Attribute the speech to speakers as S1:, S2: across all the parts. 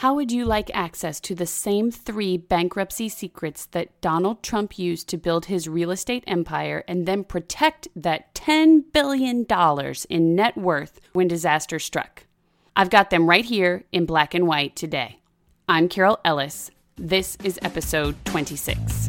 S1: How would you like access to the same three bankruptcy secrets that Donald Trump used to build his real estate empire and then protect that $10 billion in net worth when disaster struck? I've got them right here in black and white today. I'm Carol Ellis. This is episode 26.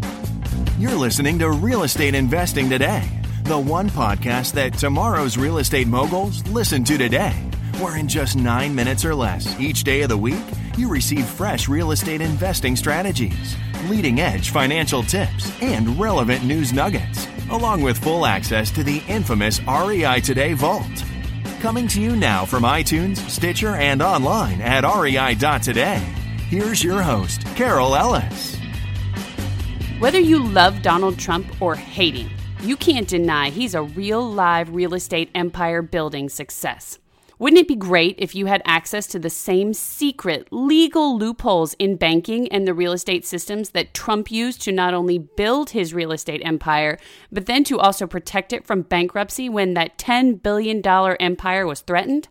S2: You're listening to Real Estate Investing Today, the one podcast that tomorrow's real estate moguls listen to today, where in just nine minutes or less each day of the week, you receive fresh real estate investing strategies, leading edge financial tips, and relevant news nuggets, along with full access to the infamous REI Today Vault. Coming to you now from iTunes, Stitcher, and online at rei.today. Here's your host, Carol Ellis.
S1: Whether you love Donald Trump or hate him, you can't deny he's a real live real estate empire building success. Wouldn't it be great if you had access to the same secret legal loopholes in banking and the real estate systems that Trump used to not only build his real estate empire, but then to also protect it from bankruptcy when that $10 billion empire was threatened?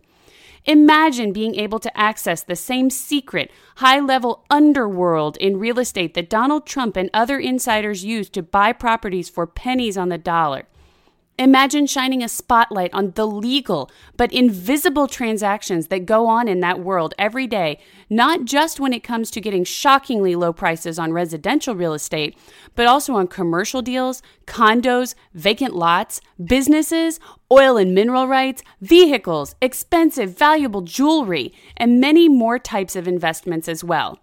S1: Imagine being able to access the same secret, high level underworld in real estate that Donald Trump and other insiders used to buy properties for pennies on the dollar. Imagine shining a spotlight on the legal but invisible transactions that go on in that world every day, not just when it comes to getting shockingly low prices on residential real estate, but also on commercial deals, condos, vacant lots, businesses, oil and mineral rights, vehicles, expensive, valuable jewelry, and many more types of investments as well.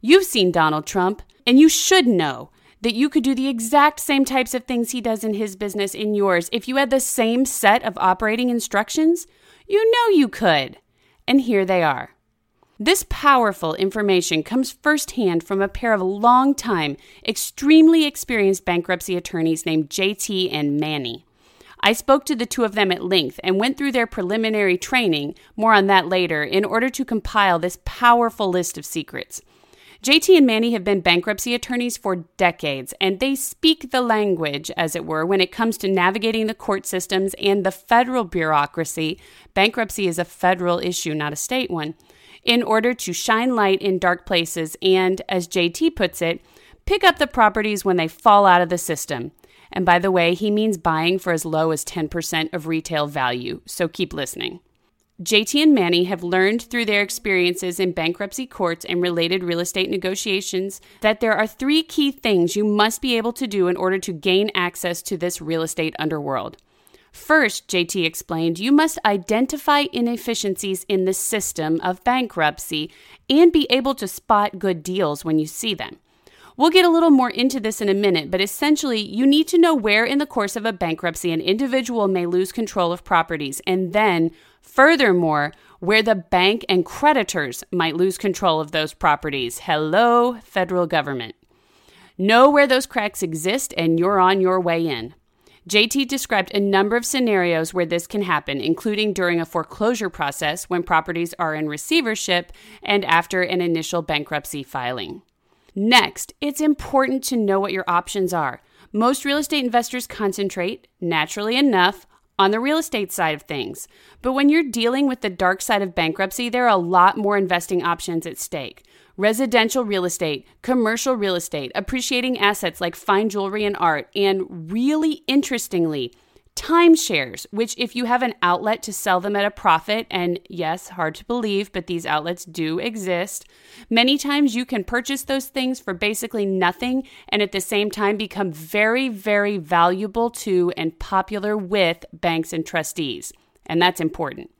S1: You've seen Donald Trump, and you should know that you could do the exact same types of things he does in his business in yours if you had the same set of operating instructions? You know you could. And here they are. This powerful information comes firsthand from a pair of long-time, extremely experienced bankruptcy attorneys named JT and Manny. I spoke to the two of them at length and went through their preliminary training, more on that later, in order to compile this powerful list of secrets. JT and Manny have been bankruptcy attorneys for decades, and they speak the language, as it were, when it comes to navigating the court systems and the federal bureaucracy. Bankruptcy is a federal issue, not a state one. In order to shine light in dark places and, as JT puts it, pick up the properties when they fall out of the system. And by the way, he means buying for as low as 10% of retail value, so keep listening. JT and Manny have learned through their experiences in bankruptcy courts and related real estate negotiations that there are three key things you must be able to do in order to gain access to this real estate underworld. First, JT explained, you must identify inefficiencies in the system of bankruptcy and be able to spot good deals when you see them. We'll get a little more into this in a minute, but essentially, you need to know where in the course of a bankruptcy an individual may lose control of properties and then Furthermore, where the bank and creditors might lose control of those properties. Hello, federal government. Know where those cracks exist and you're on your way in. JT described a number of scenarios where this can happen, including during a foreclosure process when properties are in receivership and after an initial bankruptcy filing. Next, it's important to know what your options are. Most real estate investors concentrate, naturally enough, on the real estate side of things. But when you're dealing with the dark side of bankruptcy, there are a lot more investing options at stake. Residential real estate, commercial real estate, appreciating assets like fine jewelry and art, and really interestingly, timeshares, which, if you have an outlet to sell them at a profit, and yes, hard to believe, but these outlets do exist, many times you can purchase those things for basically nothing and at the same time become very, very valuable to and popular with banks and trustees. And that's important.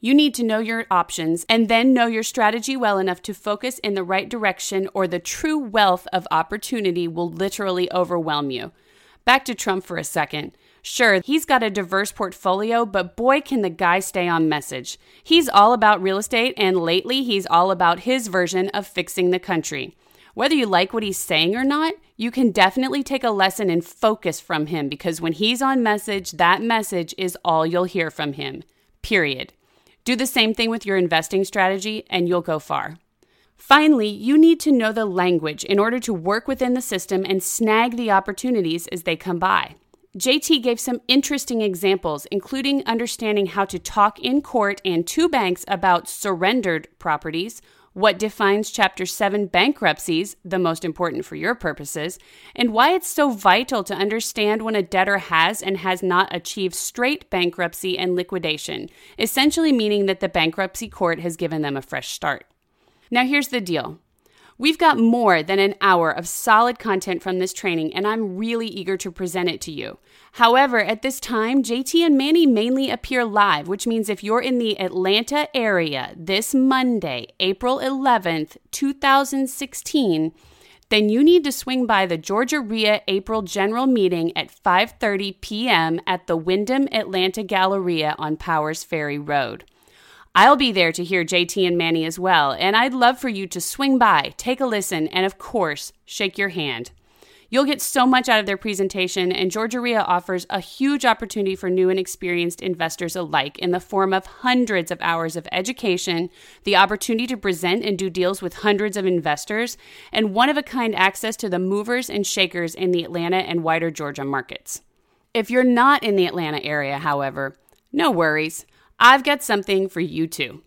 S1: You need to know your options and then know your strategy well enough to focus in the right direction, or the true wealth of opportunity will literally overwhelm you. Back to Trump for a second. Sure, he's got a diverse portfolio, but boy, can the guy stay on message. He's all about real estate, and lately, he's all about his version of fixing the country. Whether you like what he's saying or not, you can definitely take a lesson in focus from him because when he's on message, that message is all you'll hear from him. Period. Do the same thing with your investing strategy, and you'll go far. Finally, you need to know the language in order to work within the system and snag the opportunities as they come by. JT gave some interesting examples, including understanding how to talk in court and to banks about surrendered properties, what defines Chapter 7 bankruptcies, the most important for your purposes, and why it's so vital to understand when a debtor has and has not achieved straight bankruptcy and liquidation, essentially meaning that the bankruptcy court has given them a fresh start. Now, here's the deal We've got more than an hour of solid content from this training, and I'm really eager to present it to you. However, at this time, JT and Manny mainly appear live, which means if you're in the Atlanta area this Monday, April 11th, 2016, then you need to swing by the Georgia REIA April General Meeting at 5:30 p.m. at the Wyndham Atlanta Galleria on Powers Ferry Road. I'll be there to hear JT and Manny as well, and I'd love for you to swing by, take a listen, and of course, shake your hand. You'll get so much out of their presentation, and Georgia REIA offers a huge opportunity for new and experienced investors alike in the form of hundreds of hours of education, the opportunity to present and do deals with hundreds of investors, and one of a kind access to the movers and shakers in the Atlanta and wider Georgia markets. If you're not in the Atlanta area, however, no worries. I've got something for you too.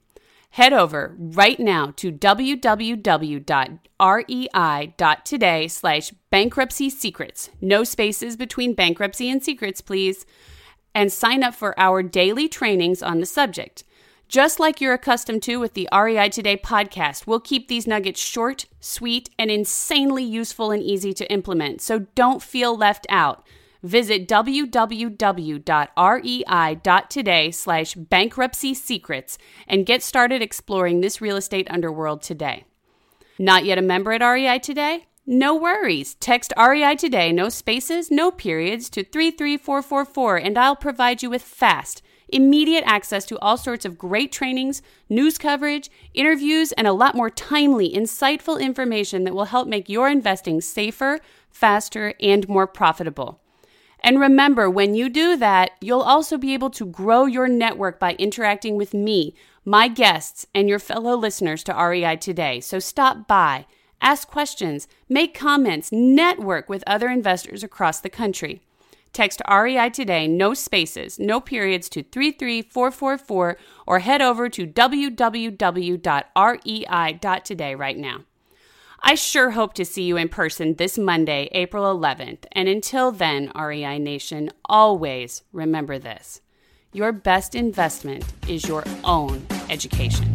S1: Head over right now to www.rei.today slash bankruptcy secrets. No spaces between bankruptcy and secrets, please. And sign up for our daily trainings on the subject. Just like you're accustomed to with the REI Today podcast, we'll keep these nuggets short, sweet, and insanely useful and easy to implement. So don't feel left out. Visit www.rei.today slash bankruptcy secrets and get started exploring this real estate underworld today. Not yet a member at REI Today? No worries. Text REI Today, no spaces, no periods, to 33444 and I'll provide you with fast, immediate access to all sorts of great trainings, news coverage, interviews, and a lot more timely, insightful information that will help make your investing safer, faster, and more profitable. And remember, when you do that, you'll also be able to grow your network by interacting with me, my guests, and your fellow listeners to REI today. So stop by, ask questions, make comments, network with other investors across the country. Text REI today, no spaces, no periods to 33444 or head over to www.rei.today right now. I sure hope to see you in person this Monday, April 11th. And until then, REI Nation, always remember this your best investment is your own education.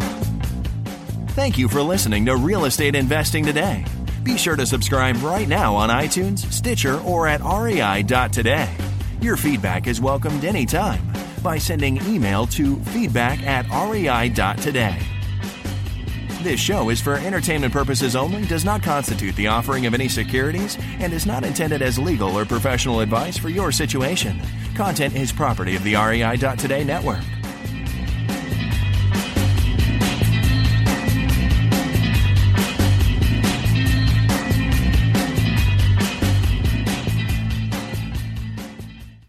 S2: Thank you for listening to Real Estate Investing Today. Be sure to subscribe right now on iTunes, Stitcher, or at rei.today. Your feedback is welcomed anytime by sending email to feedback at rei.today. This show is for entertainment purposes only, does not constitute the offering of any securities, and is not intended as legal or professional advice for your situation. Content is property of the REI.today network.